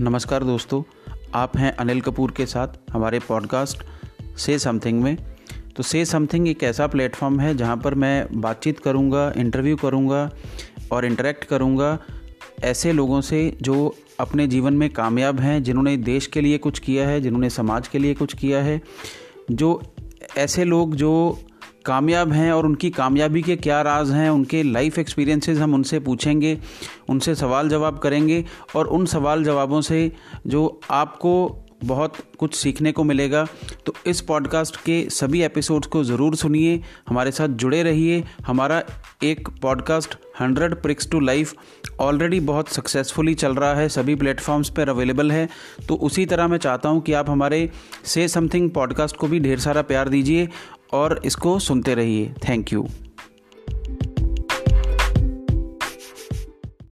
नमस्कार दोस्तों, आप हैं अनिल कपूर के साथ हमारे पॉडकास्ट से समथिंग में। तो से समथिंग एक ऐसा प्लेटफॉर्म है जहाँ पर मैं बातचीत करूँगा इंटरव्यू करूँगा और इंटरेक्ट करूँगा ऐसे लोगों से जो अपने जीवन में कामयाब हैं, जिन्होंने देश के लिए कुछ किया है, जिन्होंने समाज के लिए कुछ किया है, जो ऐसे लोग जो कामयाब हैं और उनकी कामयाबी के क्या राज हैं, उनके लाइफ एक्सपीरियंसेस हम उनसे पूछेंगे, उनसे सवाल जवाब करेंगे और उन सवाल जवाबों से जो आपको बहुत कुछ सीखने को मिलेगा तो इस पॉडकास्ट के सभी एपिसोड्स को ज़रूर सुनिए, हमारे साथ जुड़े रहिए, हमारा एक podcast hundred prix to life already बहुत सक्सेसफुली चल रहा है, सभी प्लेटफॉर्म्स पर अवेलेबल है। तो उसी तरह मैं चाहता हूँ कि आप हमारे से समथिंग पॉडकास्ट को भी ढेर सारा प्यार दीजिए और इसको सुनते रहिए। Thank you